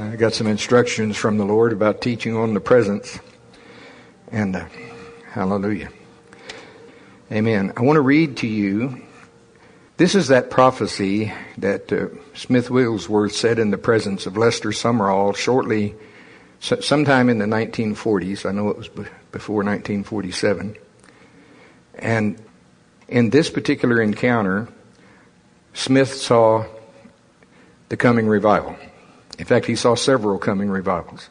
I got some instructions from the Lord about teaching on the presence. And uh, hallelujah. Amen. I want to read to you. This is that prophecy that uh, Smith Wigglesworth said in the presence of Lester Sumrall shortly, sometime in the 1940s. I know it was before 1947. And in this particular encounter, Smith saw the coming revival. In fact, he saw several coming revivals.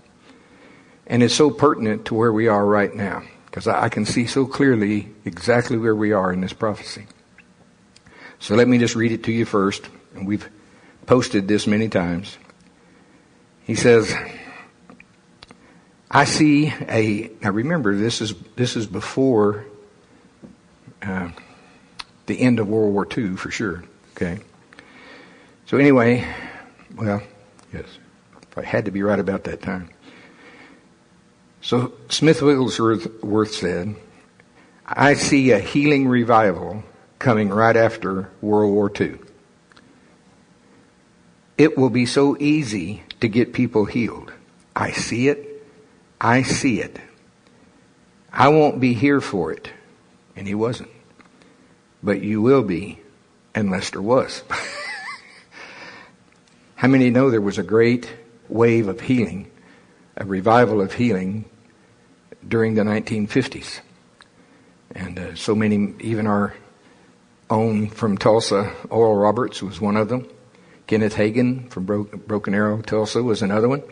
And it's so pertinent to where we are right now, because I can see so clearly exactly where we are in this prophecy. So let me just read it to you first, and we've posted this many times. He says, I see a, now remember this is, this is before uh, the end of World War II for sure, okay? So anyway, well. I had to be right about that time. So Smith Wigglesworth said, I see a healing revival coming right after World War II. It will be so easy to get people healed. I see it. I see it. I won't be here for it. And he wasn't. But you will be, and Lester was. How many know there was a great wave of healing, a revival of healing during the 1950s? And uh, so many, even our own from Tulsa, Oral Roberts was one of them. Kenneth Hagin from Bro- Broken Arrow, Tulsa was another one.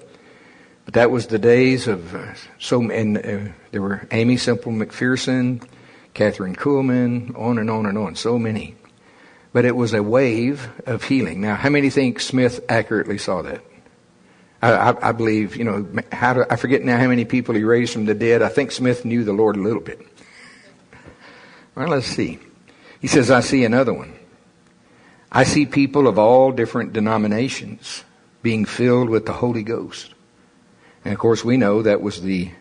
But that was the days of uh, so, and uh, there were Aimee Semple McPherson, Kathryn Kuhlman, on and on and on, so many but it was a wave of healing. Now, how many think Smith accurately saw that? I, I, believe, you know, how do, I forget now how many people he raised from the dead. I think Smith knew the Lord a little bit. Well, let's see. He says, I see another one. I see people of all different denominations being filled with the Holy Ghost. And of course, we know that was the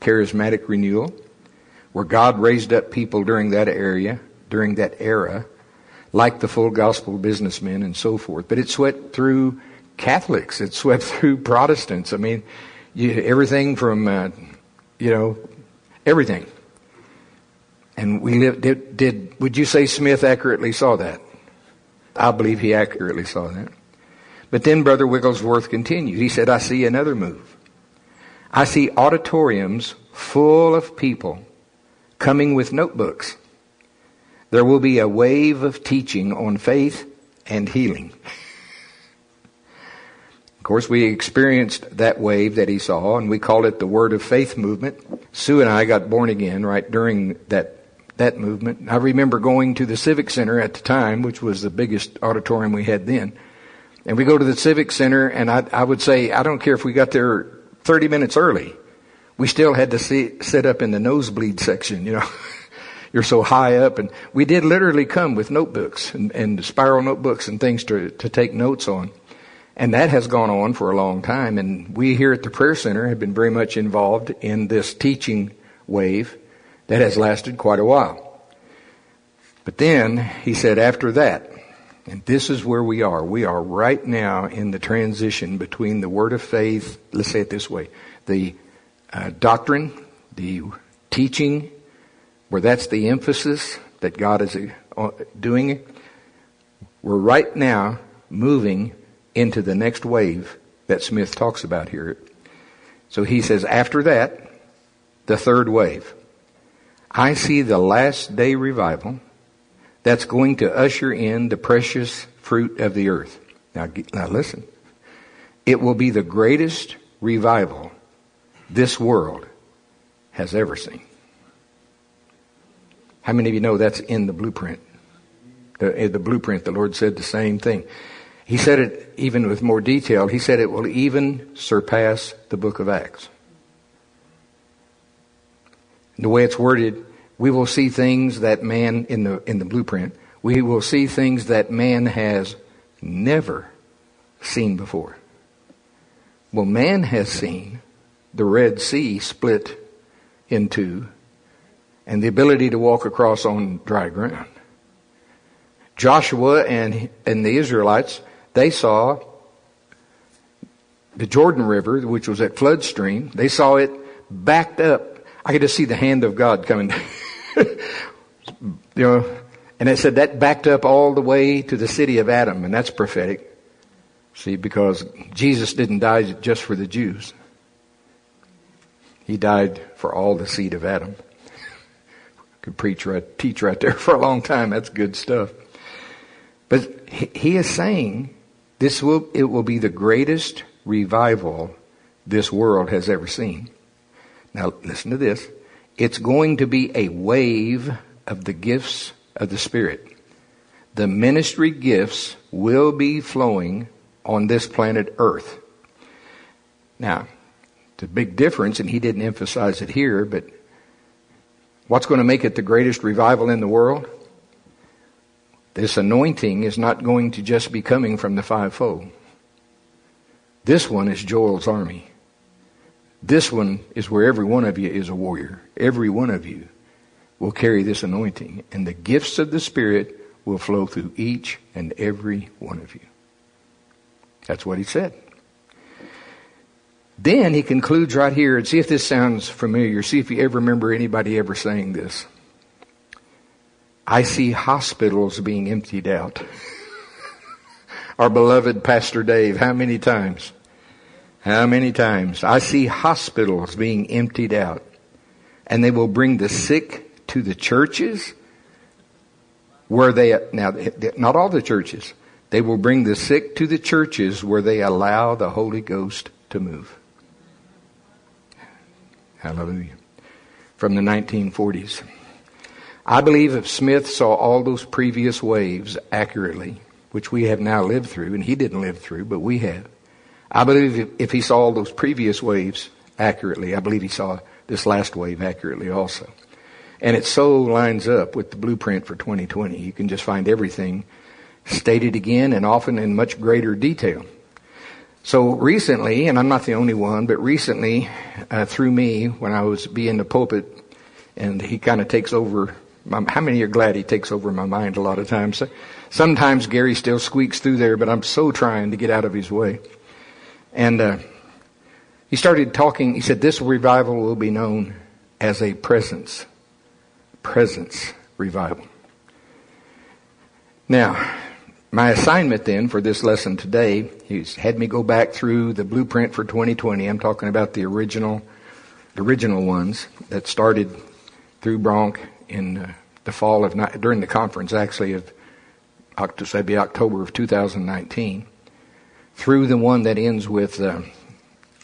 charismatic renewal, where God raised up people during that area, during that era, like the full gospel businessmen and so forth. But it swept through Catholics. It swept through Protestants. I mean, you, everything from, uh, you know, everything. And we lived, did, did, would you say Smith accurately saw that? I believe he accurately saw that. But then Brother Wigglesworth continued. He said, I see another move. I see auditoriums full of people coming with notebooks there will be a wave of teaching on faith and healing. Of course, we experienced that wave that he saw, and we called it the Word of Faith movement. Sue and I got born again right during that that movement. I remember going to the Civic Center at the time, which was the biggest auditorium we had then. And we go to the Civic Center, and I, I would say, I don't care if we got there 30 minutes early. We still had to see, sit up in the nosebleed section, you know. you're so high up. And we did literally come with notebooks and, and spiral notebooks and things to, to take notes on. And that has gone on for a long time. And we here at the Prayer Center have been very much involved in this teaching wave that has lasted quite a while. But then he said, after that, and this is where we are. We are right now in the transition between the word of faith, let's say it this way, the uh, doctrine, the teaching, where that's the emphasis that God is uh, doing, we're right now moving into the next wave that Smith talks about here. So he says, after that, the third wave. I see the last day revival that's going to usher in the precious fruit of the earth. Now, now listen. It will be the greatest revival this world has ever seen. How many of you know that's in the blueprint? The, the blueprint, the Lord said the same thing. He said it even with more detail. He said it will even surpass the book of Acts. The way it's worded, we will see things that man in the in the blueprint. We will see things that man has never seen before. Well, man has seen the Red Sea split in two and the ability to walk across on dry ground. Joshua and, and the Israelites, they saw the Jordan River, which was at flood stream, they saw it backed up. I could just see the hand of God coming. you know, and it said that backed up all the way to the city of Adam, and that's prophetic. See, because Jesus didn't die just for the Jews. He died for all the seed of Adam. Could preach right, teach right there for a long time. That's good stuff. But he is saying this will, it will be the greatest revival this world has ever seen. Now listen to this. It's going to be a wave of the gifts of the Spirit. The ministry gifts will be flowing on this planet Earth. Now, it's a big difference, and he didn't emphasize it here, but what's going to make it the greatest revival in the world? This anointing is not going to just be coming from the fivefold. This one is Joel's army. This one is where every one of you is a warrior. Every one of you will carry this anointing, and the gifts of the Spirit will flow through each and every one of you. That's what he said. Then he concludes right here, and see if this sounds familiar. See if you ever remember anybody ever saying this. I see hospitals being emptied out. Our beloved Pastor Dave, how many times? How many times? I see hospitals being emptied out. And they will bring the sick to the churches where they, now, not all the churches, they will bring the sick to the churches where they allow the Holy Ghost to move. Hallelujah. From the 1940s. I believe if Smith saw all those previous waves accurately, which we have now lived through, and he didn't live through, but we have. I believe if he saw all those previous waves accurately, I believe he saw this last wave accurately also. And it so lines up with the blueprint for 2020. You can just find everything stated again and often in much greater detail. So recently, and I'm not the only one, but recently, uh, through me, when I was being the pulpit, and he kind of takes over how many are glad he takes over my mind a lot of times? Sometimes Gary still squeaks through there, but I'm so trying to get out of his way. And uh, he started talking. He said, This revival will be known as a presence. Presence revival. Now, my assignment then for this lesson today, he's had me go back through the blueprint for 2020. I'm talking about the original, the original ones that started through Bronk in the fall of during the conference actually of October of 2019 through the one that ends with uh,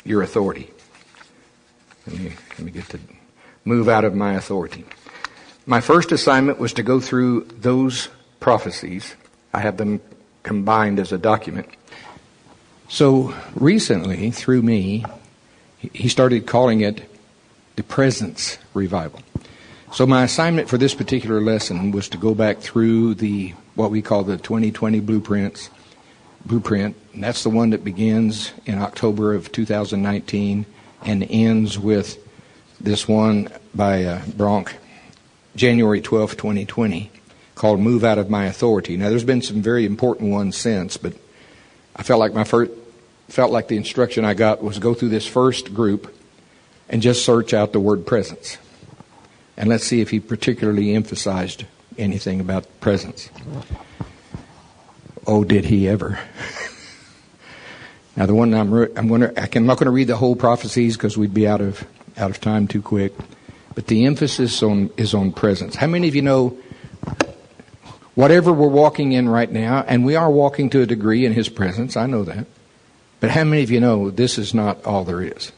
your authority. Let me, let me get to move out of my authority. My first assignment was to go through those prophecies. I have them combined as a document. So recently, through me, he started calling it the presence revival. So my assignment for this particular lesson was to go back through the what we call the 2020 blueprints blueprint. And that's the one that begins in October of 2019 and ends with this one by uh, Bronk, January 12, 2020, called "Move Out of My Authority." Now, there's been some very important ones since, but I felt like my first felt like the instruction I got was go through this first group and just search out the word presence. And let's see if he particularly emphasized anything about presence. Oh, did he ever? now, the one I'm, re- I'm going to, I'm not going to read the whole prophecies because we'd be out of, out of time too quick. But the emphasis on, is on presence. How many of you know whatever we're walking in right now, and we are walking to a degree in His presence, I know that. But how many of you know this is not all there is?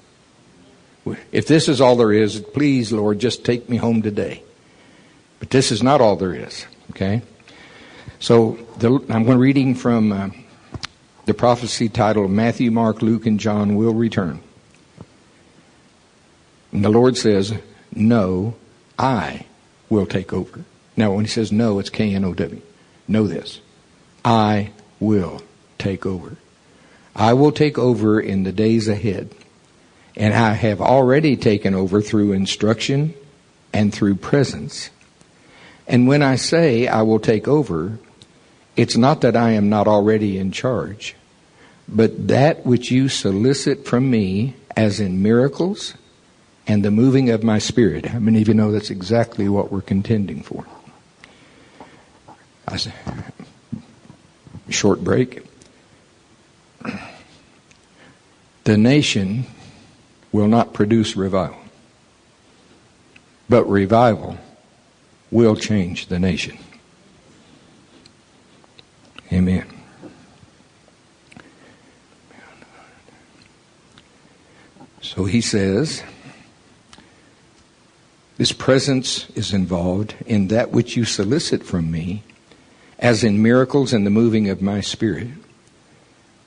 If this is all there is, please, Lord, just take me home today. But this is not all there is, okay? So the, I'm going reading from uh, the prophecy titled Matthew, Mark, Luke, and John will return. And the Lord says, No, I will take over. Now, when he says no, it's K N O W. Know this. I will take over. I will take over in the days ahead. And I have already taken over through instruction and through presence. And when I say I will take over, it's not that I am not already in charge, but that which you solicit from me, as in miracles and the moving of my spirit. How many of you know that's exactly what we're contending for? I said, short break. The nation will not produce revival, but revival will change the nation. Amen. So he says, This presence is involved in that which you solicit from me, as in miracles and the moving of my spirit,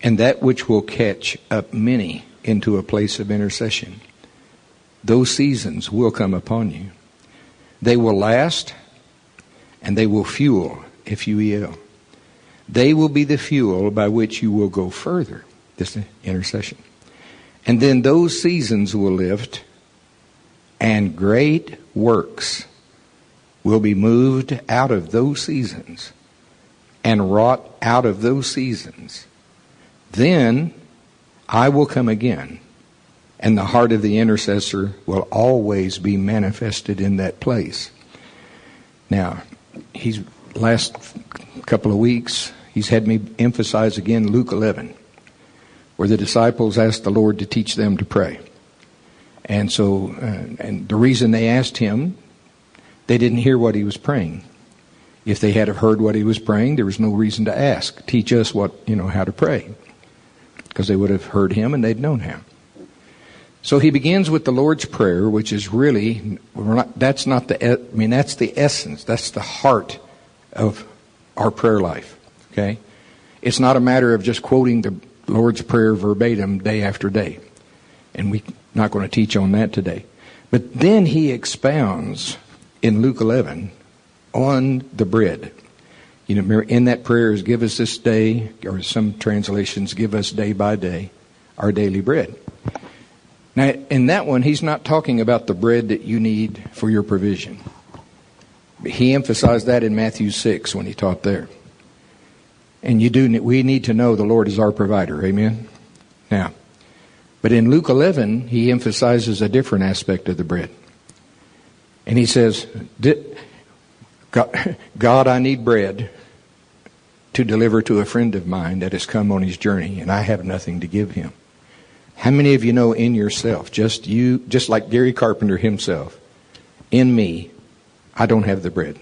and that which will catch up many into a place of intercession. Those seasons will come upon you. They will last and they will fuel, if you will. They will be the fuel by which you will go further, this intercession. And then those seasons will lift, and great works will be moved out of those seasons and wrought out of those seasons. Then I will come again, and the heart of the intercessor will always be manifested in that place. Now, he's last couple of weeks, he's had me emphasize again Luke 11 where the disciples asked the Lord to teach them to pray. And so, uh, and the reason they asked him, they didn't hear what he was praying. If they had have heard what he was praying, there was no reason to ask, teach us what, you know, how to pray. Because they would have heard him and they'd known him. So he begins with the Lord's Prayer, which is really, not, that's not the, I mean, that's the essence, that's the heart of our prayer life. Okay? It's not a matter of just quoting the Lord's Prayer verbatim day after day. And we're not going to teach on that today. But then he expounds in Luke 11 on the bread. You know, in that prayer is give us this day, or some translations give us day by day our daily bread. Now, in that one, he's not talking about the bread that you need for your provision. He emphasized that in Matthew 6 when he taught there. And you do, we need to know the Lord is our provider. Amen? Now, but in Luke 11, he emphasizes a different aspect of the bread. And he says, God, I need bread to deliver to a friend of mine that has come on his journey, and I have nothing to give him. How many of you know in yourself, just you, just like Gary Carpenter himself, in me, I don't have the bread.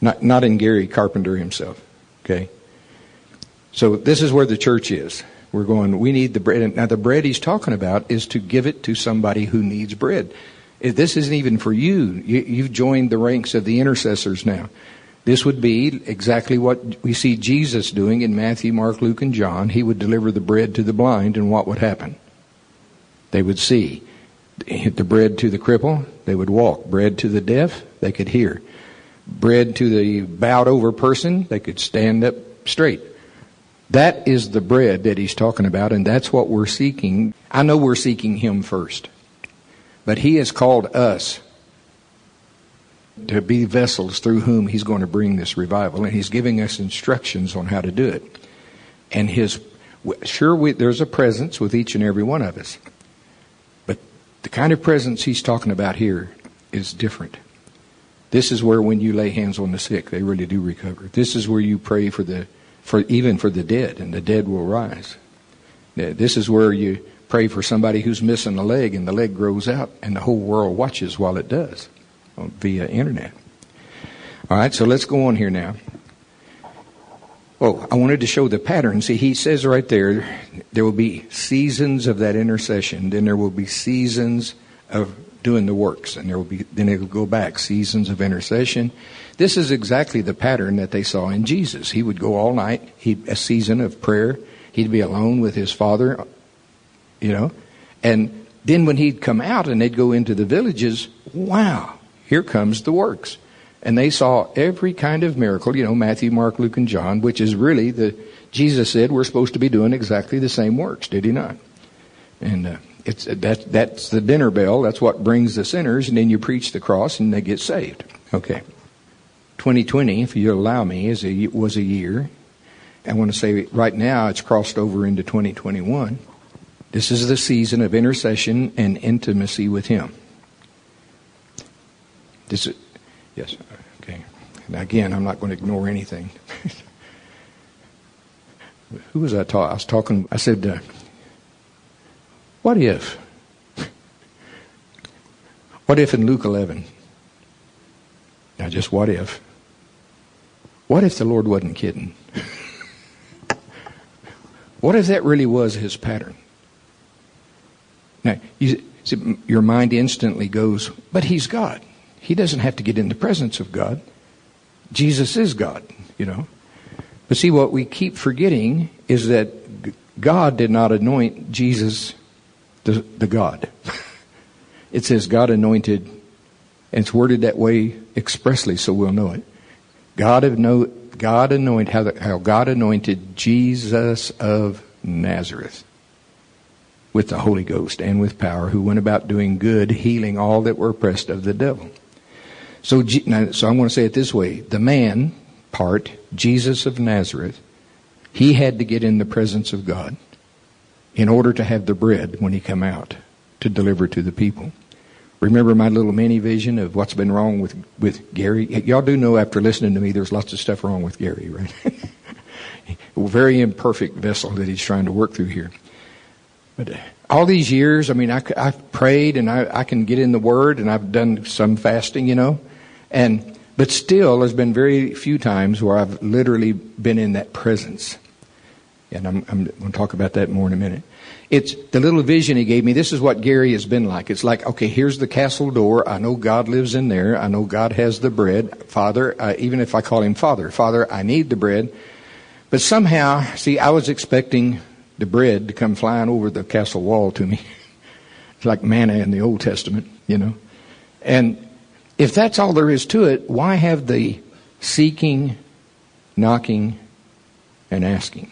Not, not in Gary Carpenter himself. Okay? So this is where the church is. We're going, we need the bread. Now, the bread he's talking about is to give it to somebody who needs bread. If this isn't even for you. You've joined the ranks of the intercessors now. This would be exactly what we see Jesus doing in Matthew, Mark, Luke, and John. He would deliver the bread to the blind, and what would happen? They would see. Hit the bread to the cripple, they would walk. Bread to the deaf, they could hear. Bread to the bowed over person, they could stand up straight. That is the bread that he's talking about, and that's what we're seeking. I know we're seeking him first, but he has called us to be vessels through whom he's going to bring this revival, and he's giving us instructions on how to do it. And his, sure, we, there's a presence with each and every one of us, but the kind of presence he's talking about here is different. This is where when you lay hands on the sick, they really do recover. This is where you pray for the for even for the dead, and the dead will rise. This is where you pray for somebody who's missing a leg, and the leg grows out, and the whole world watches while it does via internet. All right, so let's go on here now. Oh, I wanted to show the pattern. See, he says right there, there will be seasons of that intercession, then there will be seasons of doing the works, and there will be then it'll go back seasons of intercession, this is exactly the pattern that they saw in Jesus. He would go all night, he a season of prayer. He'd be alone with his father, you know. And then when he'd come out and they'd go into the villages, wow, here comes the works. And they saw every kind of miracle, you know, Matthew, Mark, Luke, and John, which is really the, Jesus said we're supposed to be doing exactly the same works, did he not? And uh, it's, that, that's the dinner bell. That's what brings the sinners, and then you preach the cross and they get saved. Okay. 2020, if you allow me, is a, was a year I want to say right now it's crossed over into 2021. This is the season of intercession and intimacy with Him. This is, yes, okay. Again, I'm not going to ignore anything. Who was I talking? I was talking. I said, uh, "What if? What if in Luke 11? Now, just what if? What if the Lord wasn't kidding? what if that really was His pattern? Now, you, see, your mind instantly goes, but He's God. He doesn't have to get in the presence of God. Jesus is God, you know. But see, what we keep forgetting is that God did not anoint Jesus the, the God. it says God anointed, and it's worded that way expressly, so we'll know it. God, anointed, God anointed how, how God anointed Jesus of Nazareth with the Holy Ghost and with power, who went about doing good, healing all that were oppressed of the devil. So, so I'm going to say it this way: the man part, Jesus of Nazareth, he had to get in the presence of God in order to have the bread when he come out to deliver to the people. Remember my little mini vision of what's been wrong with, with Gary? Y'all do know after listening to me there's lots of stuff wrong with Gary, right? very imperfect vessel that he's trying to work through here. But all these years, I mean, I, have prayed and I, I can get in the Word and I've done some fasting, you know, and but still, there's been very few times where I've literally been in that presence. And I'm, I'm going to talk about that more in a minute. It's the little vision he gave me. This is what Gary has been like. It's like, okay, here's the castle door. I know God lives in there. I know God has the bread. Father, uh, even if I call him Father, Father, I need the bread. But somehow, see, I was expecting the bread to come flying over the castle wall to me. it's like manna in the Old Testament, you know. And if that's all there is to it, why have the seeking, knocking, and asking?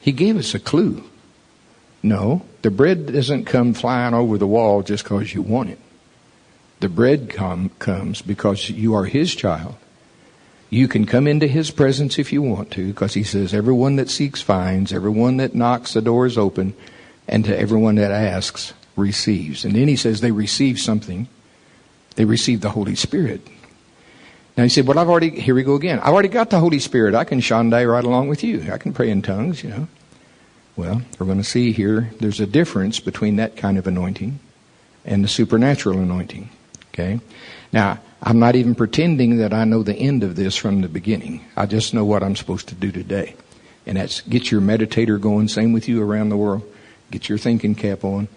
He gave us a clue. No, the bread doesn't come flying over the wall just because you want it. The bread com- comes because you are His child. You can come into His presence if you want to, because He says, Everyone that seeks finds, everyone that knocks, the door is open, and to everyone that asks, receives. And then He says they receive something they receive the Holy Spirit. Now he said, Well, I've already, here we go again. I've already got the Holy Spirit. I can shandai right along with you. I can pray in tongues, you know. Well, we're going to see here there's a difference between that kind of anointing and the supernatural anointing. Okay? Now, I'm not even pretending that I know the end of this from the beginning. I just know what I'm supposed to do today. And that's get your meditator going. Same with you around the world. Get your thinking cap on.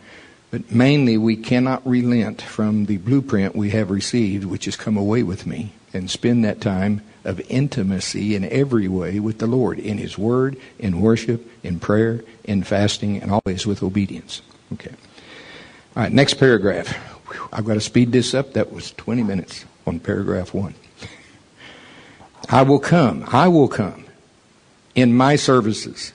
But mainly, we cannot relent from the blueprint we have received, which has come away with me, and spend that time of intimacy in every way with the Lord, in His Word, in worship, in prayer, in fasting, and always with obedience. Okay. All right, next paragraph. Whew, I've got to speed this up. That was 20 minutes on paragraph one. I will come. I will come in my services.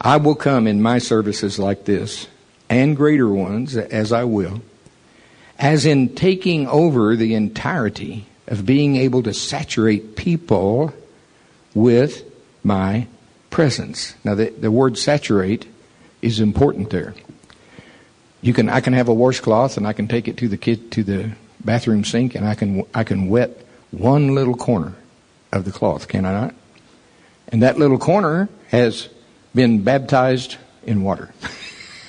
I will come in my services like this, and greater ones as I will, as in taking over the entirety of being able to saturate people with my presence. Now, the, the word saturate is important there. You can, I can have a washcloth and I can take it to the kid, to the bathroom sink and I can, I can wet one little corner of the cloth, can I not? And that little corner has been baptized in water?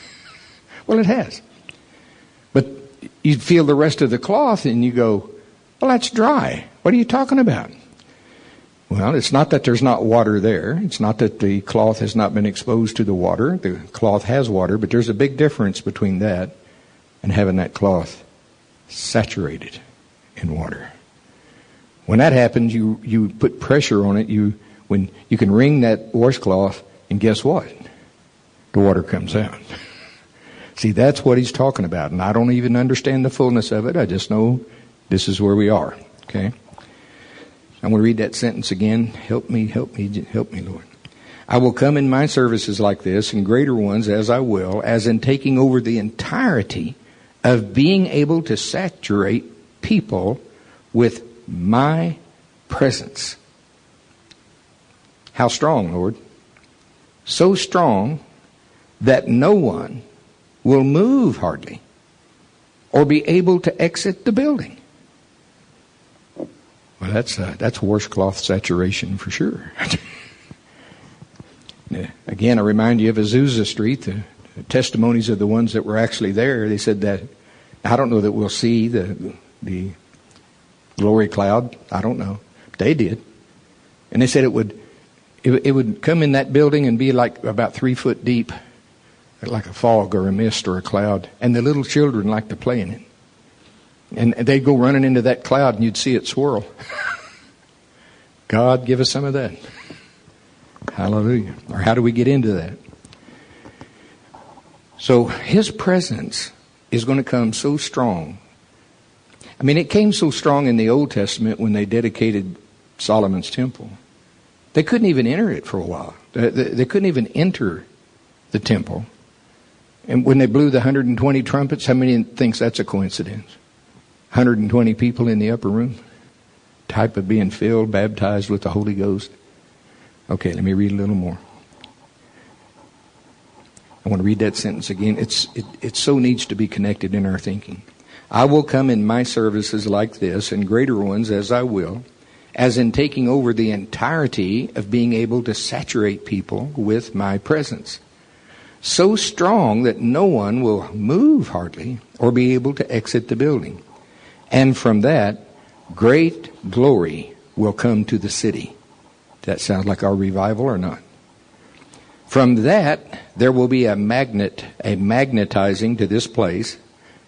well, it has. But you feel the rest of the cloth and you go, well, that's dry. What are you talking about? Well, it's not that there's not water there. It's not that the cloth has not been exposed to the water. The cloth has water, but there's a big difference between that and having that cloth saturated in water. When that happens, you, you put pressure on it. You, when you can wring that washcloth and guess what? The water comes out. See, that's what he's talking about. And I don't even understand the fullness of it. I just know this is where we are. Okay? I'm going to read that sentence again. Help me, help me, help me, Lord. I will come in my services like this and greater ones as I will, as in taking over the entirety of being able to saturate people with my presence. How strong, Lord? So strong that no one will move hardly or be able to exit the building. Well, that's, uh, that's washcloth saturation for sure. Again, I remind you of Azusa Street, the, the testimonies of the ones that were actually there. They said that, I don't know that we'll see the, the glory cloud. I don't know. They did. And they said it would, it, it would come in that building and be like about three foot deep, like a fog or a mist or a cloud. And the little children liked to play in it. And they'd go running into that cloud and you'd see it swirl. God, give us some of that. Hallelujah. Or how do we get into that? So his presence is going to come so strong. I mean, it came so strong in the Old Testament when they dedicated Solomon's temple. They couldn't even enter it for a while. They, they, they couldn't even enter the temple. And when they blew the 120 trumpets, how many thinks that's a coincidence? 120 people in the upper room, type of being filled, baptized with the Holy Ghost. Okay, let me read a little more. I want to read that sentence again. It's, it, it so needs to be connected in our thinking. I will come in my services like this, and greater ones as I will, as in taking over the entirety of being able to saturate people with my presence. So strong that no one will move hardly or be able to exit the building. And from that, great glory will come to the city. That sounds like our revival or not? From that, there will be a magnet, a magnetizing to this place,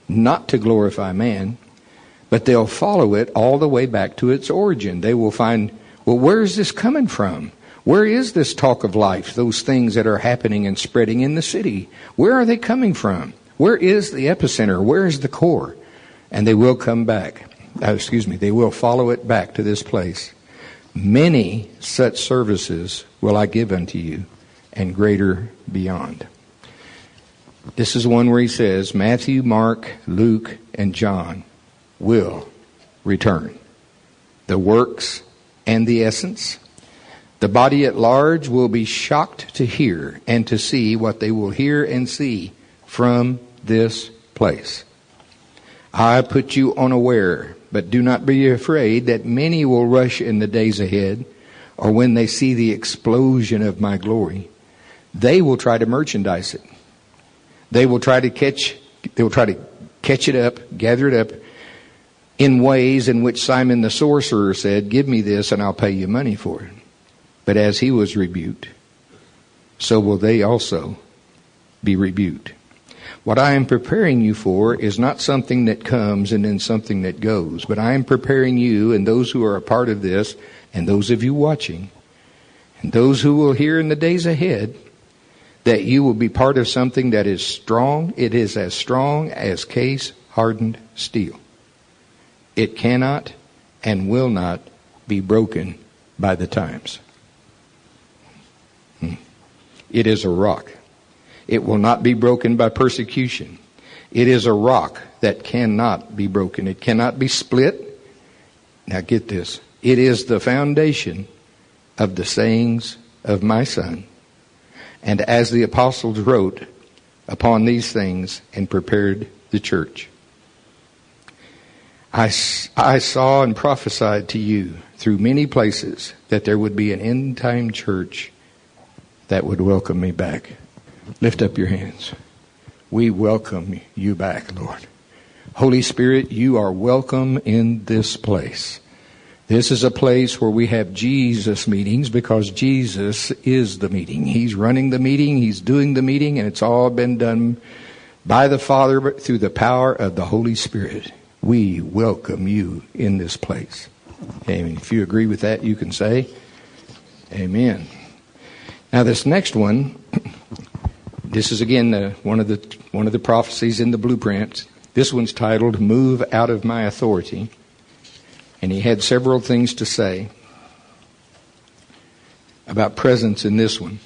not to glorify man, but they'll follow it all the way back to its origin. They will find, well, where is this coming from? Where is this talk of life, those things that are happening and spreading in the city? Where are they coming from? Where is the epicenter? Where is the core? And they will come back. Uh, excuse me, they will follow it back to this place. Many such services will I give unto you, and greater beyond. This is one where he says Matthew, Mark, Luke, and John will return. The works and the essence. The body at large will be shocked to hear and to see what they will hear and see from this place. I put you unaware, but do not be afraid that many will rush in the days ahead, or when they see the explosion of my glory. They will try to merchandise it. They will try to catch, they will try to catch it up, gather it up in ways in which Simon the sorcerer said, give me this and I'll pay you money for it. But as he was rebuked, so will they also be rebuked. What I am preparing you for is not something that comes and then something that goes, but I am preparing you and those who are a part of this and those of you watching and those who will hear in the days ahead that you will be part of something that is strong. It is as strong as case hardened steel. It cannot and will not be broken by the times. Hmm. It is a rock. It will not be broken by persecution. It is a rock that cannot be broken. It cannot be split. Now get this. It is the foundation of the sayings of my son. And as the apostles wrote upon these things and prepared the church. I, I saw and prophesied to you through many places that there would be an end time church that would welcome me back. Lift up your hands. We welcome you back, Lord. Holy Spirit, you are welcome in this place. This is a place where we have Jesus meetings because Jesus is the meeting. He's running the meeting, He's doing the meeting, and it's all been done by the Father through the power of the Holy Spirit. We welcome you in this place. Amen. If you agree with that, you can say, Amen. Now, this next one this is again the, one of the one of the prophecies in the blueprint. This one's titled "Move Out of My Authority," and he had several things to say about presence in this one.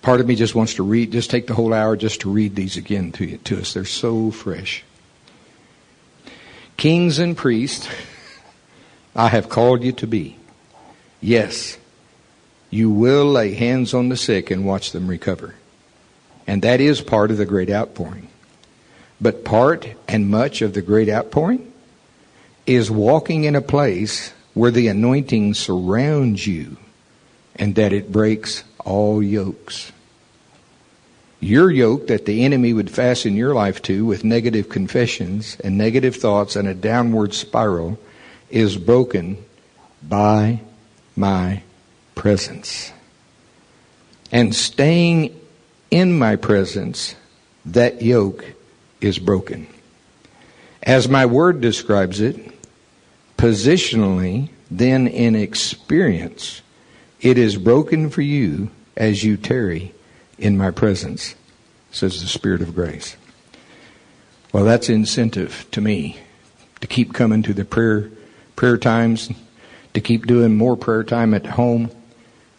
Part of me just wants to read, just take the whole hour just to read these again to, you, to us. They're so fresh. Kings and priests, I have called you to be. Yes, you will lay hands on the sick and watch them recover. And that is part of the great outpouring. But part and much of the great outpouring is walking in a place where the anointing surrounds you and that it breaks all yokes. Your yoke that the enemy would fasten your life to with negative confessions and negative thoughts and a downward spiral is broken by my presence. And staying in my presence, that yoke is broken. As my word describes it, positionally, then in experience, it is broken for you as you tarry in my presence, says the Spirit of grace. Well, that's incentive to me to keep coming to the prayer prayer times, to keep doing more prayer time at home.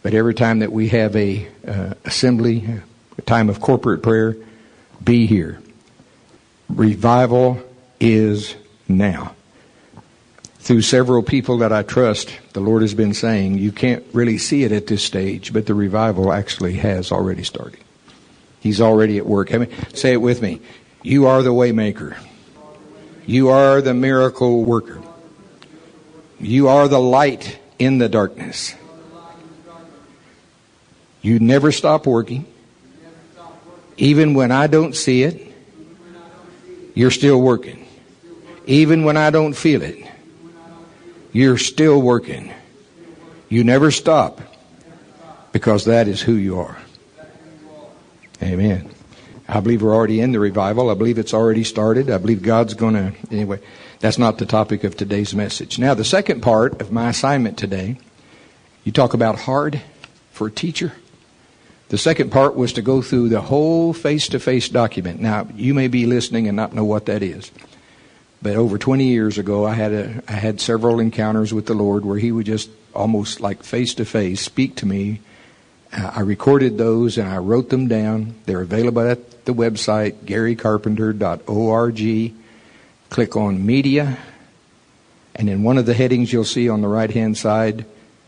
But every time that we have a uh, assembly, a time of corporate prayer, be here. Revival is now. Through several people that I trust, the Lord has been saying, you can't really see it at this stage, but the revival actually has already started. He's already at work. I mean, say it with me. You are the waymaker. You are the miracle worker. You are the light in the darkness. You never stop working. Even when I don't see it, you're still working. Even when I don't feel it, you're still working. You never stop because that is who you are. Amen. I believe we're already in the revival. I believe it's already started. I believe God's going to, anyway, that's not the topic of today's message. Now, the second part of my assignment today, you talk about hard for a teacher. The second part was to go through the whole face to face document. Now, you may be listening and not know what that is. But over 20 years ago, I had, a, I had several encounters with the Lord where He would just almost like face to face speak to me. Uh, I recorded those and I wrote them down. They're available at the website, garycarpenter.org. Click on Media, and in one of the headings you'll see on the right hand side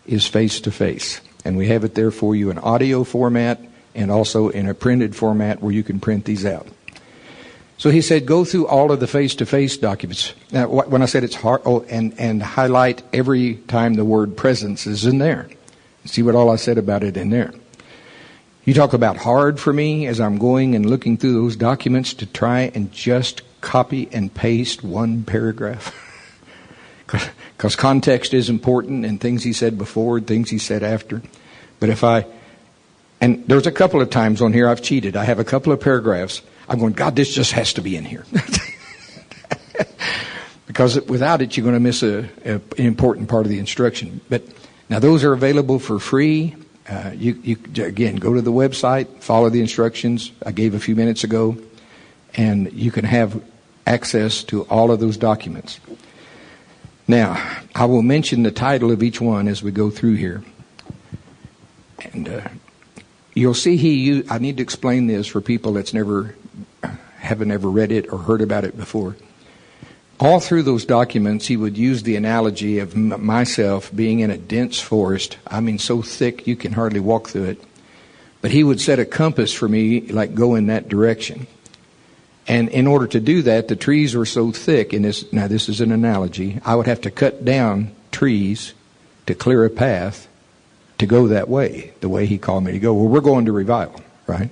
is Face to Face. And we have it there for you in audio format and also in a printed format where you can print these out. So he said, go through all of the face-to-face documents. Now, when I said it's hard, oh, and, and highlight every time the word presence is in there. See what all I said about it in there. You talk about hard for me as I'm going and looking through those documents to try and just copy and paste one paragraph. Because context is important and things he said before things he said after. But if I, and there's a couple of times on here I've cheated. I have a couple of paragraphs. I'm going, God, this just has to be in here. because without it, you're going to miss a, a, an important part of the instruction. But now those are available for free. Uh, you, you, again, go to the website, follow the instructions I gave a few minutes ago, and you can have access to all of those documents. Now, I will mention the title of each one as we go through here. And uh, you'll see he used, I need to explain this for people that's never, haven't ever read it or heard about it before. All through those documents, he would use the analogy of m- myself being in a dense forest. I mean, so thick you can hardly walk through it. But he would set a compass for me, like go in that direction. And in order to do that, the trees were so thick, and this, now this is an analogy, I would have to cut down trees to clear a path to go that way, the way he called me to go. Well, we're going to revival, right?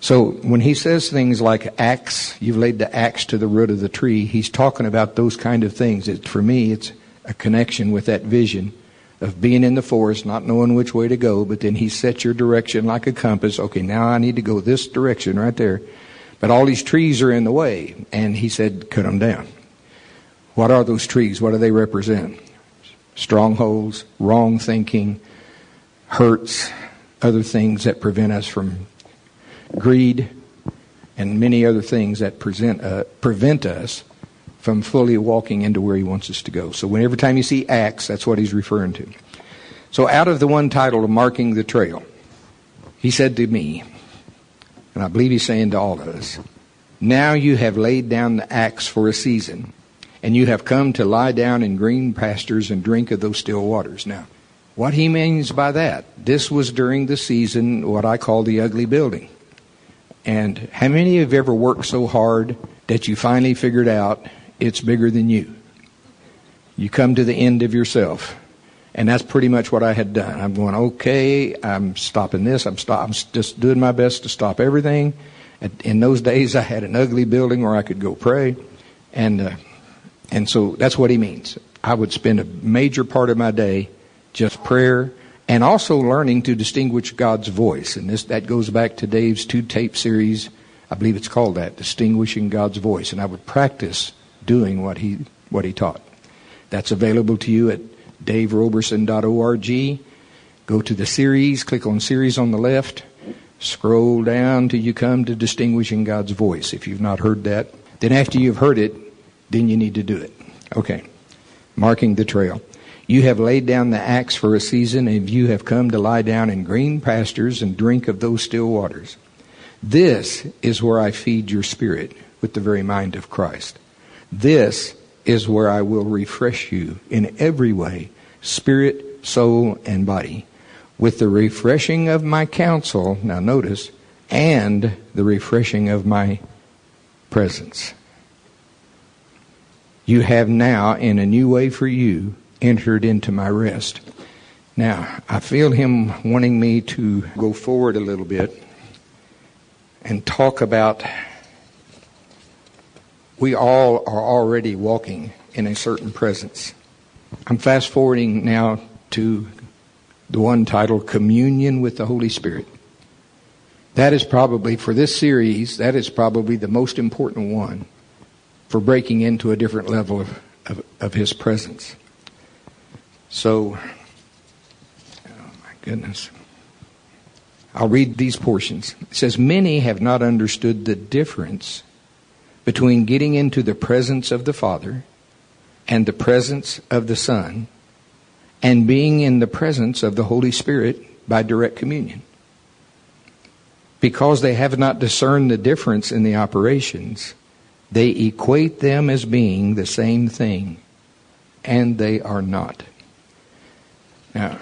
So when he says things like axe, you've laid the axe to the root of the tree, he's talking about those kind of things. It, for me, it's a connection with that vision of being in the forest, not knowing which way to go, but then he sets your direction like a compass. Okay, now I need to go this direction right there. But all these trees are in the way. And he said, cut them down. What are those trees? What do they represent? Strongholds, wrong thinking, hurts, other things that prevent us from greed, and many other things that present, uh, prevent us from fully walking into where he wants us to go. So when every time you see axe, that's what he's referring to. So out of the one title of Marking the Trail, he said to me, and I believe he's saying to all of us, now you have laid down the axe for a season, and you have come to lie down in green pastures and drink of those still waters. Now, What he means by that, this was during the season, what I call the ugly building. And how many have ever worked so hard that you finally figured out it's bigger than you? You come to the end of yourself. And that's pretty much what I had done. I'm going, okay, I'm stopping this. I'm, stop, I'm just doing my best to stop everything. In those days, I had an ugly building where I could go pray. And, uh, and so that's what he means. I would spend a major part of my day just prayer and also learning to distinguish God's voice. And this, that goes back to Dave's two tape series. I believe it's called that, Distinguishing God's Voice. And I would practice doing what he, what he taught. That's available to you at daveroberson.org. Go to the series, click on series on the left, scroll down till you come to distinguishing God's voice. If you've not heard that, then after you've heard it, then you need to do it. Okay. Marking the trail. You have laid down the axe for a season, and you have come to lie down in green pastures and drink of those still waters. This is where I feed your spirit with the very mind of Christ. This is where I will refresh you in every way, spirit, soul, and body, with the refreshing of my counsel, now notice, and the refreshing of my presence. You have now, in a new way for you, entered into my rest. Now, I feel him wanting me to go forward a little bit and talk about we all are already walking in a certain presence. I'm fast forwarding now to the one titled Communion with the Holy Spirit. That is probably, for this series, that is probably the most important one for breaking into a different level of, of, of His presence. So, oh my goodness. I'll read these portions. It says, Many have not understood the difference between getting into the presence of the Father and the presence of the Son and being in the presence of the Holy Spirit by direct communion. Because they have not discerned the difference in the operations, they equate them as being the same thing, and they are not. Now,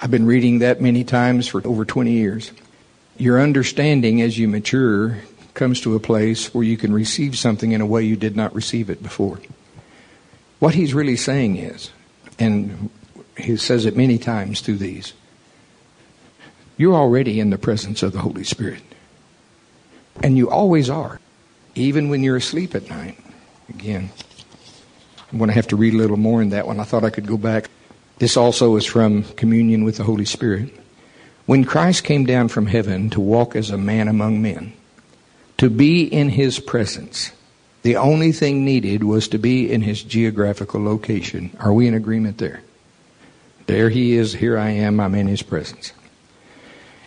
I've been reading that many times for over 20 years. Your understanding as you mature comes to a place where you can receive something in a way you did not receive it before. What he's really saying is, and he says it many times through these, you're already in the presence of the Holy Spirit. And you always are, even when you're asleep at night. Again, I'm going to have to read a little more in that one. I thought I could go back. This also is from communion with the Holy Spirit. When Christ came down from heaven to walk as a man among men, to be in his presence, the only thing needed was to be in his geographical location. Are we in agreement there? There he is, here I am, I'm in his presence.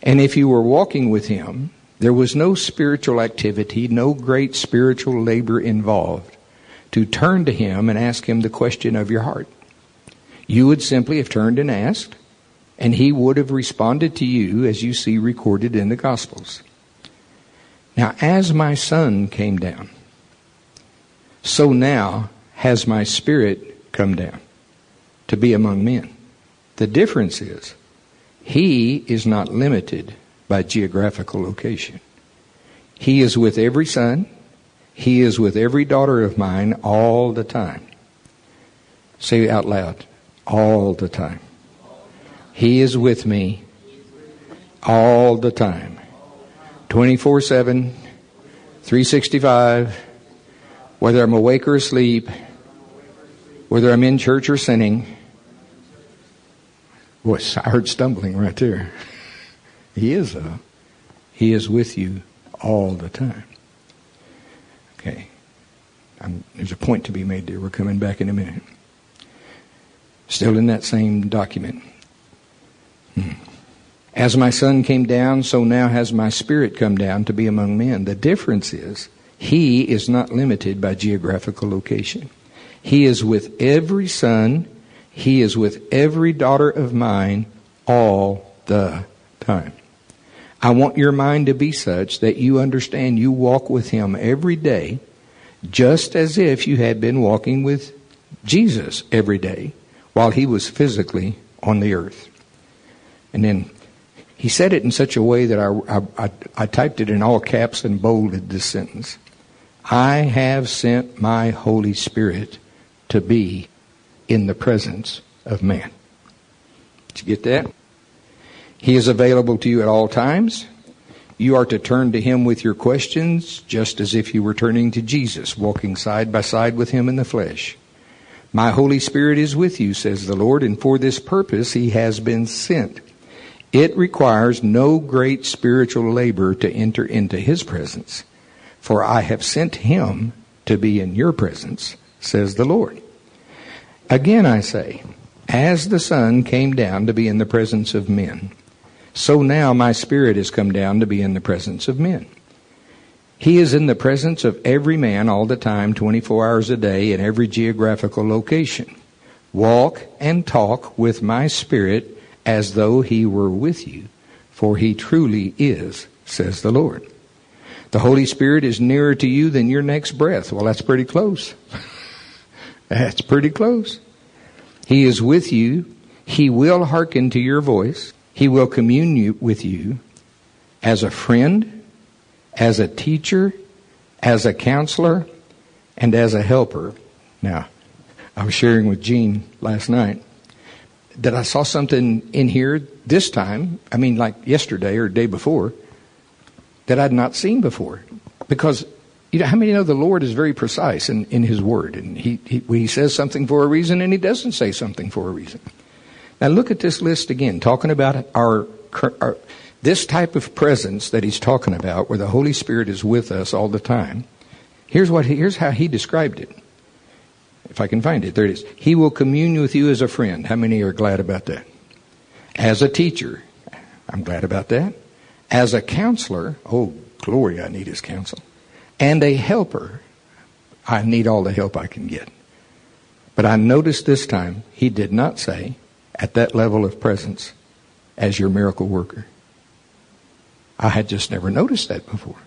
And if you were walking with him, there was no spiritual activity, no great spiritual labor involved to turn to him and ask him the question of your heart. You would simply have turned and asked, and he would have responded to you as you see recorded in the Gospels. Now, as my son came down, so now has my spirit come down to be among men. The difference is, he is not limited by geographical location. He is with every son, he is with every daughter of mine all the time. Say it out loud all the time. He is with me all the time. 24 7, 365, whether I'm awake or asleep, whether I'm in church or sinning. Boy, I heard stumbling right there. He is, uh, He is with you all the time. Okay. I'm, there's a point to be made there. We're coming back in a minute. Still in that same document. Hmm. As my son came down, so now has my spirit come down to be among men. The difference is, he is not limited by geographical location. He is with every son, he is with every daughter of mine all the time. I want your mind to be such that you understand you walk with him every day, just as if you had been walking with Jesus every day while he was physically on the earth. And then he said it in such a way that I, I, I, typed it in all caps and bolded this sentence. I have sent my Holy Spirit to be in the presence of man. Did you get that? He is available to you at all times. You are to turn to him with your questions, just as if you were turning to Jesus, walking side by side with him in the flesh. My Holy Spirit is with you, says the Lord, and for this purpose he has been sent. It requires no great spiritual labor to enter into his presence, for I have sent him to be in your presence, says the Lord. Again I say, as the Son came down to be in the presence of men, so now my Spirit has come down to be in the presence of men. He is in the presence of every man all the time, 24 hours a day, in every geographical location. Walk and talk with my Spirit as though he were with you, for he truly is, says the Lord. The Holy Spirit is nearer to you than your next breath. Well, that's pretty close. that's pretty close. He is with you. He will hearken to your voice. He will commune with you as a friend, as a teacher, as a counselor, and as a helper. Now, I was sharing with Gene last night that I saw something in here this time, I mean, like yesterday or day before, that I'd not seen before. Because, you know, how many know the Lord is very precise in, in His Word? And he, he, he says something for a reason and He doesn't say something for a reason. Now look at this list again, talking about our, our this type of presence that He's talking about, where the Holy Spirit is with us all the time. Here's what, here's how He described it. If I can find it, there it is. He will commune with you as a friend. How many are glad about that? As a teacher, I'm glad about that. As a counselor, oh, glory, I need his counsel. And a helper, I need all the help I can get. But I noticed this time, he did not say, at that level of presence, as your miracle worker. I had just never noticed that before.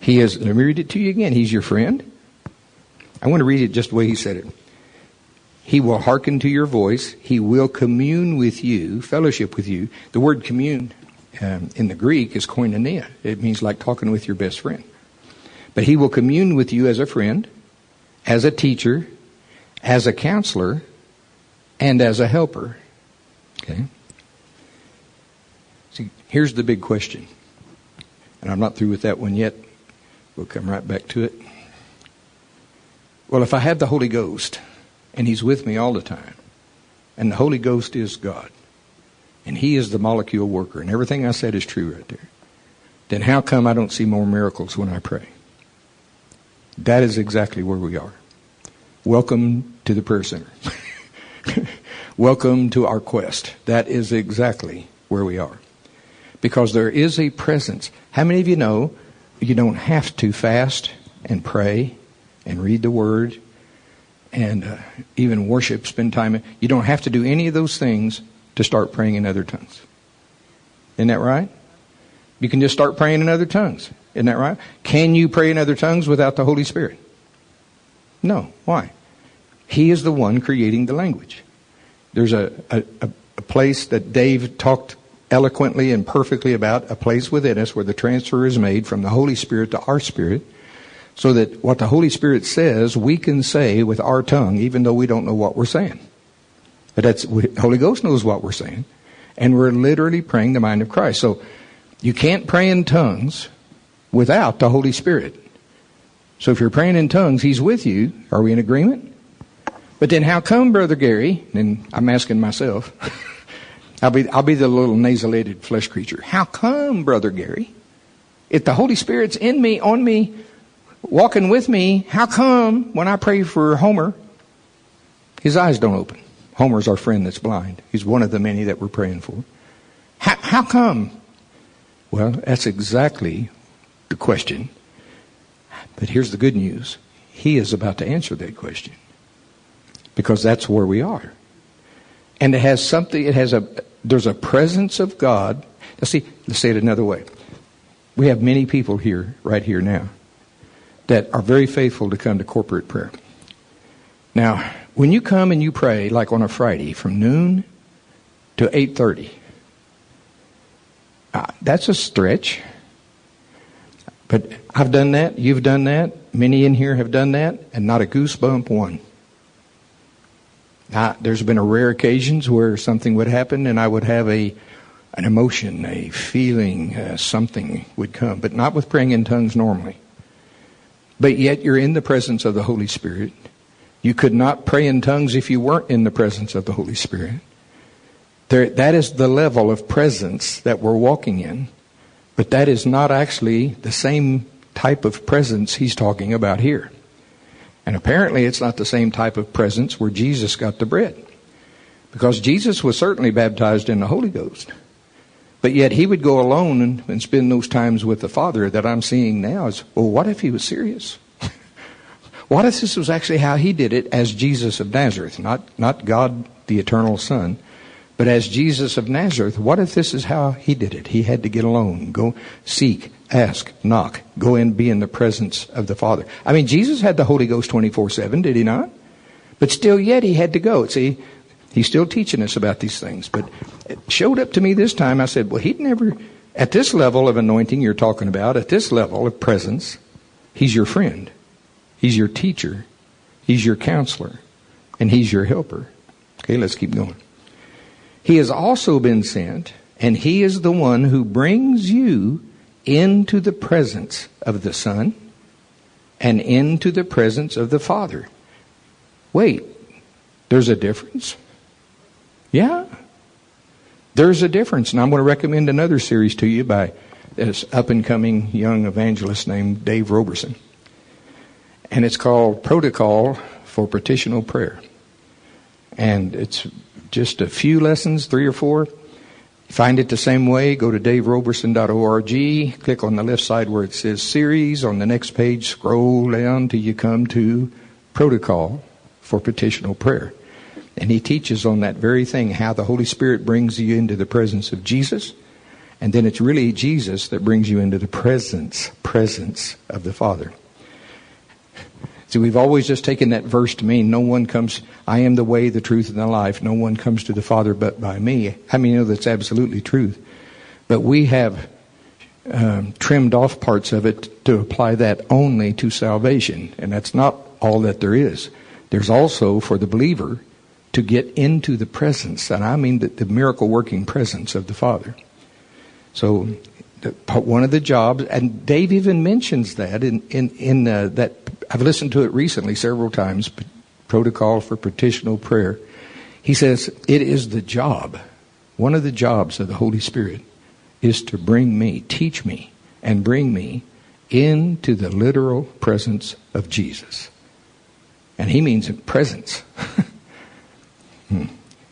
He is, let me read it to you again. He's your friend. I want to read it just the way he said it. He will hearken to your voice. He will commune with you, fellowship with you. The word commune um, in the Greek is koinonia. It means like talking with your best friend. But he will commune with you as a friend, as a teacher, as a counselor, and as a helper. Okay? See, here's the big question. And I'm not through with that one yet. We'll come right back to it. Well, if I have the Holy Ghost and He's with me all the time, and the Holy Ghost is God, and He is the molecule worker, and everything I said is true right there, then how come I don't see more miracles when I pray? That is exactly where we are. Welcome to the prayer center. Welcome to our quest. That is exactly where we are. Because there is a presence. How many of you know you don't have to fast and pray and read the Word and uh, even worship, spend time. You don't have to do any of those things to start praying in other tongues. Isn't that right? You can just start praying in other tongues. Isn't that right? Can you pray in other tongues without the Holy Spirit? No. Why? He is the one creating the language. There's a, a, a place that Dave talked eloquently and perfectly about, a place within us where the transfer is made from the Holy Spirit to our spirit so that what the Holy Spirit says, we can say with our tongue, even though we don't know what we're saying. But that's, Holy Ghost knows what we're saying. And we're literally praying the mind of Christ. So you can't pray in tongues without the Holy Spirit. So if you're praying in tongues, He's with you. Are we in agreement? But then how come, Brother Gary, and I'm asking myself, I'll be, I'll be the little nasalated flesh creature. How come, Brother Gary, if the Holy Spirit's in me, on me, walking with me, how come when I pray for Homer, his eyes don't open? Homer's our friend that's blind. He's one of the many that we're praying for. How, how come? Well, that's exactly the question. But here's the good news. He is about to answer that question. Because that's where we are. And it has something, it has a, there's a presence of God. Let's see, let's say it another way. We have many people here, right here now, that are very faithful to come to corporate prayer. Now, when you come and you pray, like on a Friday, from noon to 8:30. Uh, that's a stretch. But I've done that. You've done that. Many in here have done that, and not a goosebump one. There's been a rare occasions where something would happen, and I would have a an emotion, a feeling, uh, something would come, but not with praying in tongues normally. But yet you're in the presence of the Holy Spirit. You could not pray in tongues if you weren't in the presence of the Holy Spirit. There, that is the level of presence that we're walking in. But that is not actually the same type of presence he's talking about here. And apparently it's not the same type of presence where Jesus got the bread. Because Jesus was certainly baptized in the Holy Ghost. But yet he would go alone and, and spend those times with the Father that I'm seeing now is, well, what if he was serious? what if this was actually how he did it as Jesus of Nazareth, not, not God the eternal Son, but as Jesus of Nazareth, what if this is how he did it? He had to get alone, go seek, ask, knock, go in, be in the presence of the Father. I mean, Jesus had the Holy Ghost 24 7, did he not? But still, yet he had to go. See, he's still teaching us about these things. But it showed up to me this time. I said, well, he'd never, at this level of anointing you're talking about, at this level of presence, he's your friend, he's your teacher, he's your counselor, and he's your helper. Okay, let's keep going. He has also been sent, and he is the one who brings you into the presence of the Son and into the presence of the Father. Wait, there's a difference? Yeah. There's a difference. And I'm going to recommend another series to you by this up and coming young evangelist named Dave Roberson. And it's called Protocol for Petitional Prayer. And it's just a few lessons, three or four. Find it the same way, go to daveroberson.org, click on the left side where it says series. On the next page, scroll down till you come to protocol for petitional prayer. And he teaches on that very thing, how the Holy Spirit brings you into the presence of Jesus. And then it's really Jesus that brings you into the presence, presence of the Father. See, we've always just taken that verse to mean no one comes, I am the way, the truth, and the life. No one comes to the Father but by me. I mean, you know that's absolutely truth. But we have um, trimmed off parts of it to apply that only to salvation. And that's not all that there is. There's also for the believer to get into the presence, and I mean the, the miracle working presence of the Father. So one of the jobs, and Dave even mentions that in in in uh, that. I've listened to it recently several times. Protocol for petitional prayer. He says it is the job. One of the jobs of the Holy Spirit is to bring me, teach me, and bring me into the literal presence of Jesus. And he means presence. Hmm.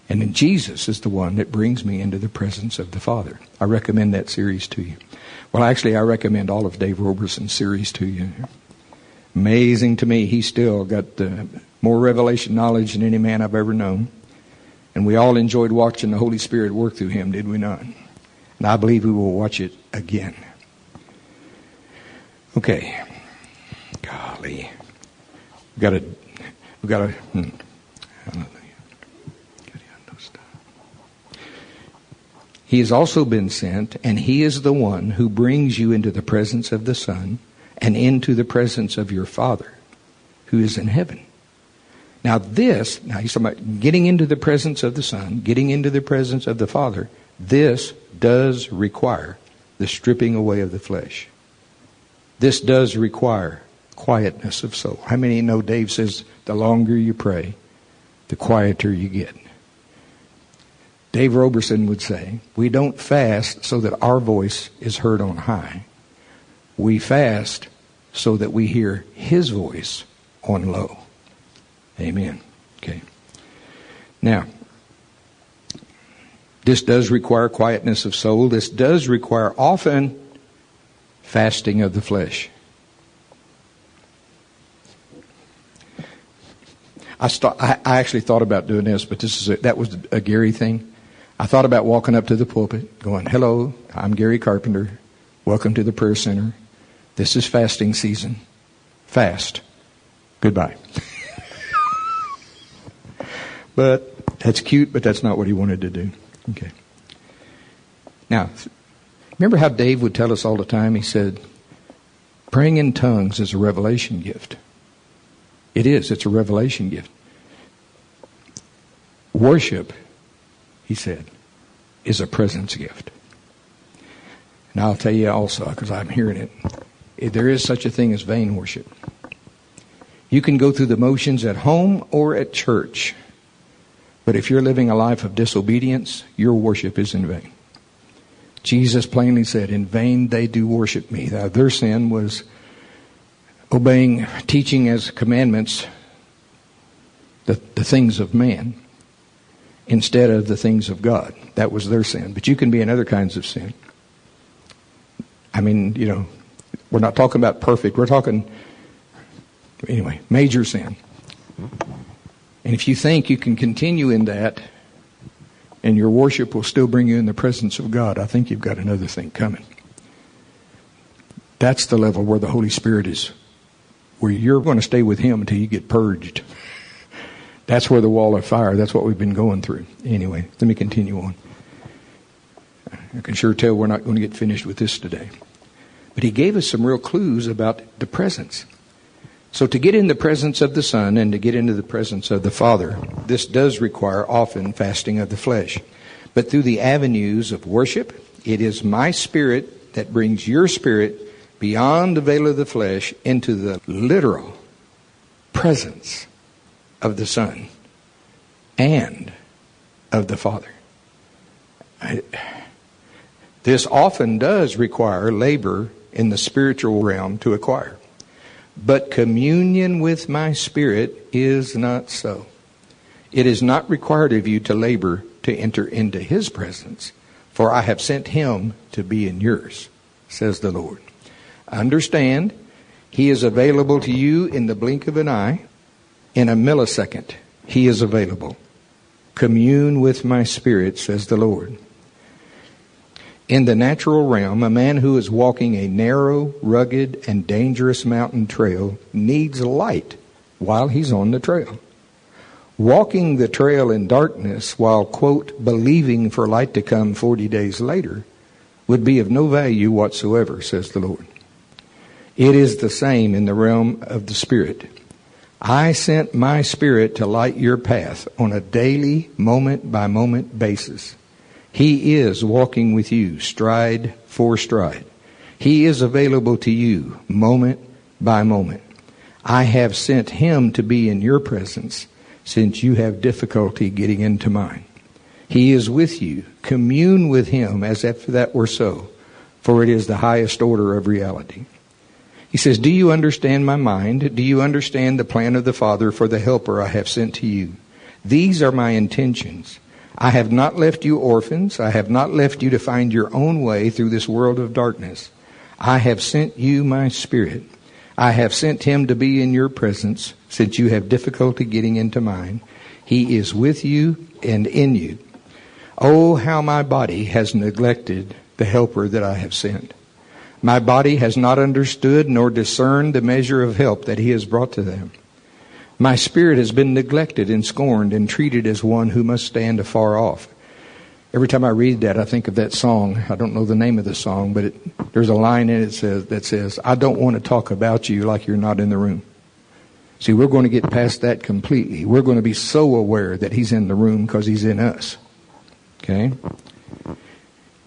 And then Jesus is the one that brings me into the presence of the Father. I recommend that series to you. Well, actually, I recommend all of Dave Roberson's series to you. Amazing to me, he still got uh, more revelation knowledge than any man I've ever known. And we all enjoyed watching the Holy Spirit work through him, did we not? And I believe we will watch it again. Okay. Golly. We've got to, we've got to, hmm. He has also been sent, and He is the one who brings you into the presence of the Son and into the presence of your Father who is in heaven. Now, this, now he's talking about getting into the presence of the Son, getting into the presence of the Father. This does require the stripping away of the flesh. This does require quietness of soul. How many know Dave says the longer you pray, the quieter you get? Dave Roberson would say, we don't fast so that our voice is heard on high. We fast so that we hear his voice on low. Amen. Okay. Now, this does require quietness of soul. This does require often fasting of the flesh. I, st- I, actually thought about doing this, but this is a, that was a Gary thing. I thought about walking up to the pulpit, going, Hello, I'm Gary Carpenter. Welcome to the prayer center. This is fasting season. Fast. Goodbye. but that's cute, but that's not what he wanted to do. Okay. Now, remember how Dave would tell us all the time? He said, praying in tongues is a revelation gift. It is, it's a revelation gift. Worship, he said, is a presence gift. And I'll tell you also, because I'm hearing it, there is such a thing as vain worship. You can go through the motions at home or at church, but if you're living a life of disobedience, your worship is in vain. Jesus plainly said, In vain they do worship me. Now, their sin was obeying, teaching as commandments the, the things of man instead of the things of God. That was their sin. But you can be in other kinds of sin. I mean, you know, we're not talking about perfect. We're talking, anyway, major sin. And if you think you can continue in that and your worship will still bring you in the presence of God, I think you've got another thing coming. That's the level where the Holy Spirit is, where you're going to stay with Him until you get purged. That's where the wall of fire, that's what we've been going through. Anyway, let me continue on. I can sure tell we're not going to get finished with this today. But he gave us some real clues about the presence. So to get in the presence of the Son and to get into the presence of the Father, this does require often fasting of the flesh. But through the avenues of worship, it is my spirit that brings your spirit beyond the veil of the flesh into the literal presence of the Son and of the Father. I, this often does require labor in the spiritual realm to acquire. But communion with my spirit is not so. It is not required of you to labor to enter into his presence, for I have sent him to be in yours, says the Lord. Understand, he is available to you in the blink of an eye. In a millisecond, he is available. Commune with my spirit, says the Lord. In the natural realm, a man who is walking a narrow, rugged, and dangerous mountain trail needs light while he's on the trail. Walking the trail in darkness while, quote, believing for light to come 40 days later would be of no value whatsoever, says the Lord. It is the same in the realm of the Spirit. I sent my Spirit to light your path on a daily, moment by moment basis. He is walking with you stride for stride. He is available to you moment by moment. I have sent him to be in your presence since you have difficulty getting into mine. He is with you. Commune with him as if that were so, for it is the highest order of reality. He says, Do you understand my mind? Do you understand the plan of the Father for the helper I have sent to you? These are my intentions I have not left you orphans. I have not left you to find your own way through this world of darkness. I have sent you my spirit. I have sent him to be in your presence since you have difficulty getting into mine. He is with you and in you. Oh, how my body has neglected the helper that I have sent. My body has not understood nor discerned the measure of help that he has brought to them. My spirit has been neglected and scorned and treated as one who must stand afar off. Every time I read that, I think of that song. I don't know the name of the song, but it, there's a line in it says, that says, I don't want to talk about you like you're not in the room. See, we're going to get past that completely. We're going to be so aware that He's in the room because He's in us. Okay?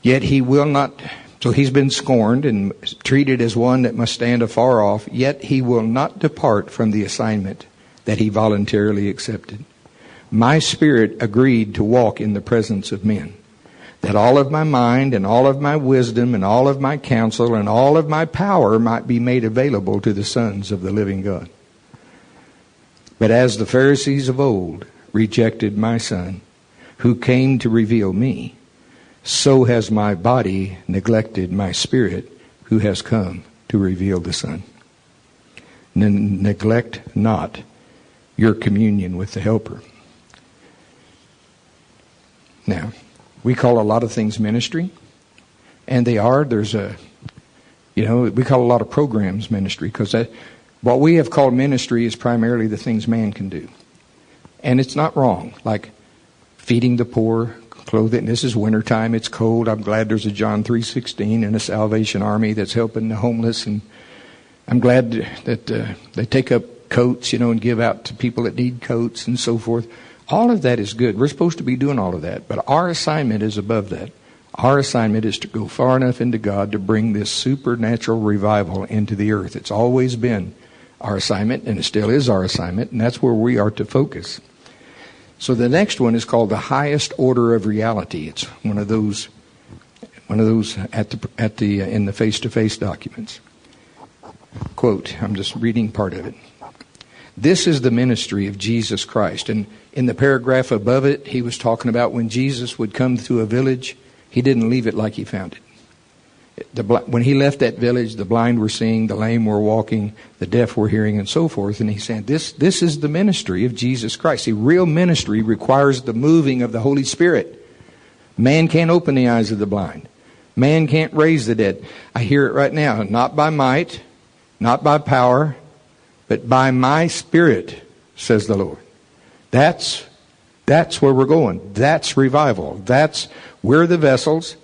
Yet He will not, so He's been scorned and treated as one that must stand afar off, yet He will not depart from the assignment that he voluntarily accepted. My spirit agreed to walk in the presence of men. That all of my mind and all of my wisdom and all of my counsel and all of my power might be made available to the sons of the living God. But as the Pharisees of old rejected my son, who came to reveal me, so has my body neglected my spirit, who has come to reveal the Son. N- neglect not your communion with the Helper. Now, we call a lot of things ministry, and they are. There's a, you know, we call a lot of programs ministry because what we have called ministry is primarily the things man can do. And it's not wrong, like feeding the poor, clothing. This is wintertime. It's cold. I'm glad there's a John 3.16 and a Salvation Army that's helping the homeless. And I'm glad that uh, they take up coats, you know, and give out to people that need coats and so forth. All of that is good. We're supposed to be doing all of that. But our assignment is above that. Our assignment is to go far enough into God to bring this supernatural revival into the earth. It's always been our assignment, and it still is our assignment, and that's where we are to focus. So the next one is called the highest order of reality. It's one of those, one of those at the at the uh, in the face-to-face documents. Quote: I'm just reading part of it. This is the ministry of Jesus Christ, and in the paragraph above it, he was talking about when Jesus would come to a village, he didn't leave it like he found it. The, when he left that village, the blind were seeing, the lame were walking, the deaf were hearing, and so forth. And he said, this, this is the ministry of Jesus Christ. See, real ministry requires the moving of the Holy Spirit. Man can't open the eyes of the blind. Man can't raise the dead. I hear it right now. Not by might, not by power, but by my spirit, says the Lord. That's, that's where we're going. That's revival. That's, we're the vessels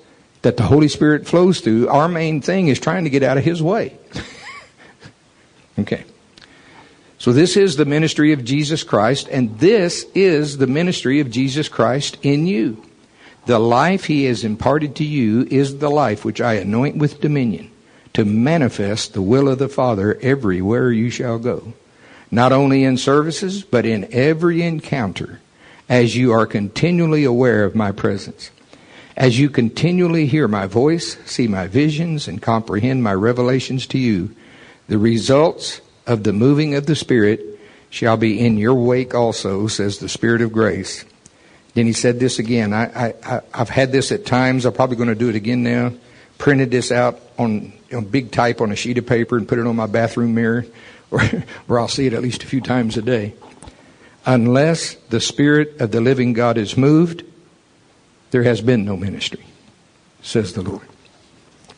that the Holy Spirit flows through, our main thing is trying to get out of His way. okay. So this is the ministry of Jesus Christ, and this is the ministry of Jesus Christ in you. The life He has imparted to you is the life which I anoint with dominion to manifest the will of the Father everywhere you shall go. Not only in services, but in every encounter, as you are continually aware of my presence. As you continually hear my voice, see my visions, and comprehend my revelations to you, the results of the moving of the Spirit shall be in your wake also, says the Spirit of grace. Then he said this again. I, I, I've had this at times. I'm probably going to do it again now. Printed this out on, on big type on a sheet of paper and put it on my bathroom mirror, where I'll see it at least a few times a day. Unless the Spirit of the living God is moved, there has been no ministry, says the Lord.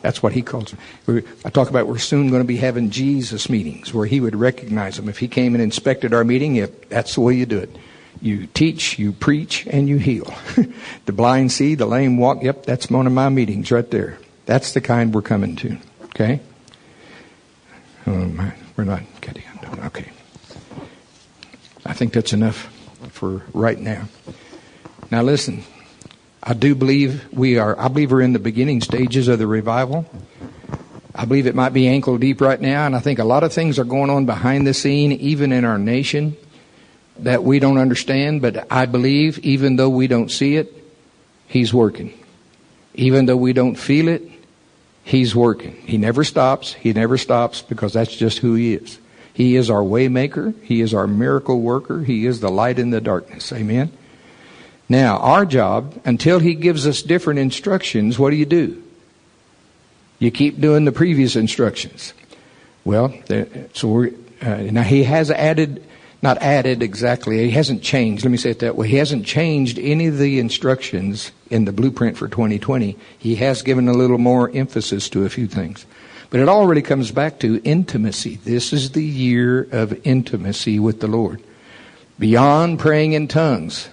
That's what he calls it. I talk about we're soon going to be having Jesus meetings where he would recognize them. If he came and inspected our meeting, yep, that's the way you do it. You teach, you preach, and you heal. the blind see, the lame walk. Yep, that's one of my meetings right there. That's the kind we're coming to. Okay? Um, we're not getting undone. Okay. I think that's enough for right now. Now listen. I do believe we are, I believe we're in the beginning stages of the revival. I believe it might be ankle deep right now, and I think a lot of things are going on behind the scene, even in our nation, that we don't understand, but I believe, even though we don't see it, He's working. Even though we don't feel it, He's working. He never stops. He never stops because that's just who He is. He is our waymaker. He is our miracle worker. He is the light in the darkness. Amen. Now, our job, until He gives us different instructions, what do you do? You keep doing the previous instructions. Well, so we're, uh, now He has added, not added exactly, He hasn't changed, let me say it that way. He hasn't changed any of the instructions in the blueprint for 2020. He has given a little more emphasis to a few things. But it already comes back to intimacy. This is the year of intimacy with the Lord. Beyond praying in tongues,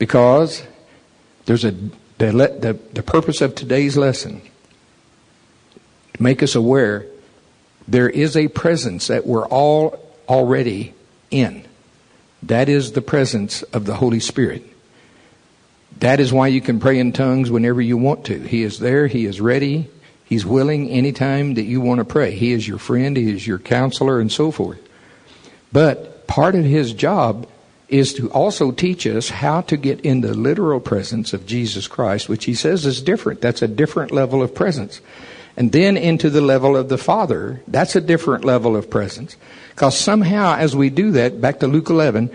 because there's a the, the, the purpose of today's lesson to make us aware there is a presence that we're all already in. That is the presence of the Holy Spirit. That is why you can pray in tongues whenever you want to. He is there, He is ready, He's willing anytime that you want to pray. He is your friend, He is your counselor, and so forth. But part of His job is to also teach us how to get in the literal presence of Jesus Christ, which he says is different. That's a different level of presence. And then into the level of the Father, that's a different level of presence. Because somehow, as we do that, back to Luke 11,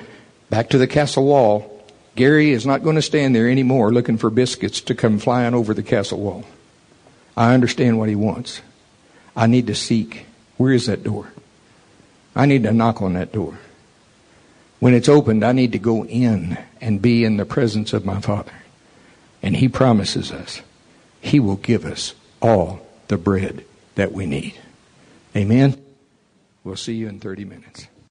back to the castle wall, Gary is not going to stand there anymore looking for biscuits to come flying over the castle wall. I understand what he wants. I need to seek. Where is that door? I need to knock on that door. When it's opened, I need to go in and be in the presence of my Father. And He promises us He will give us all the bread that we need. Amen. We'll see you in 30 minutes.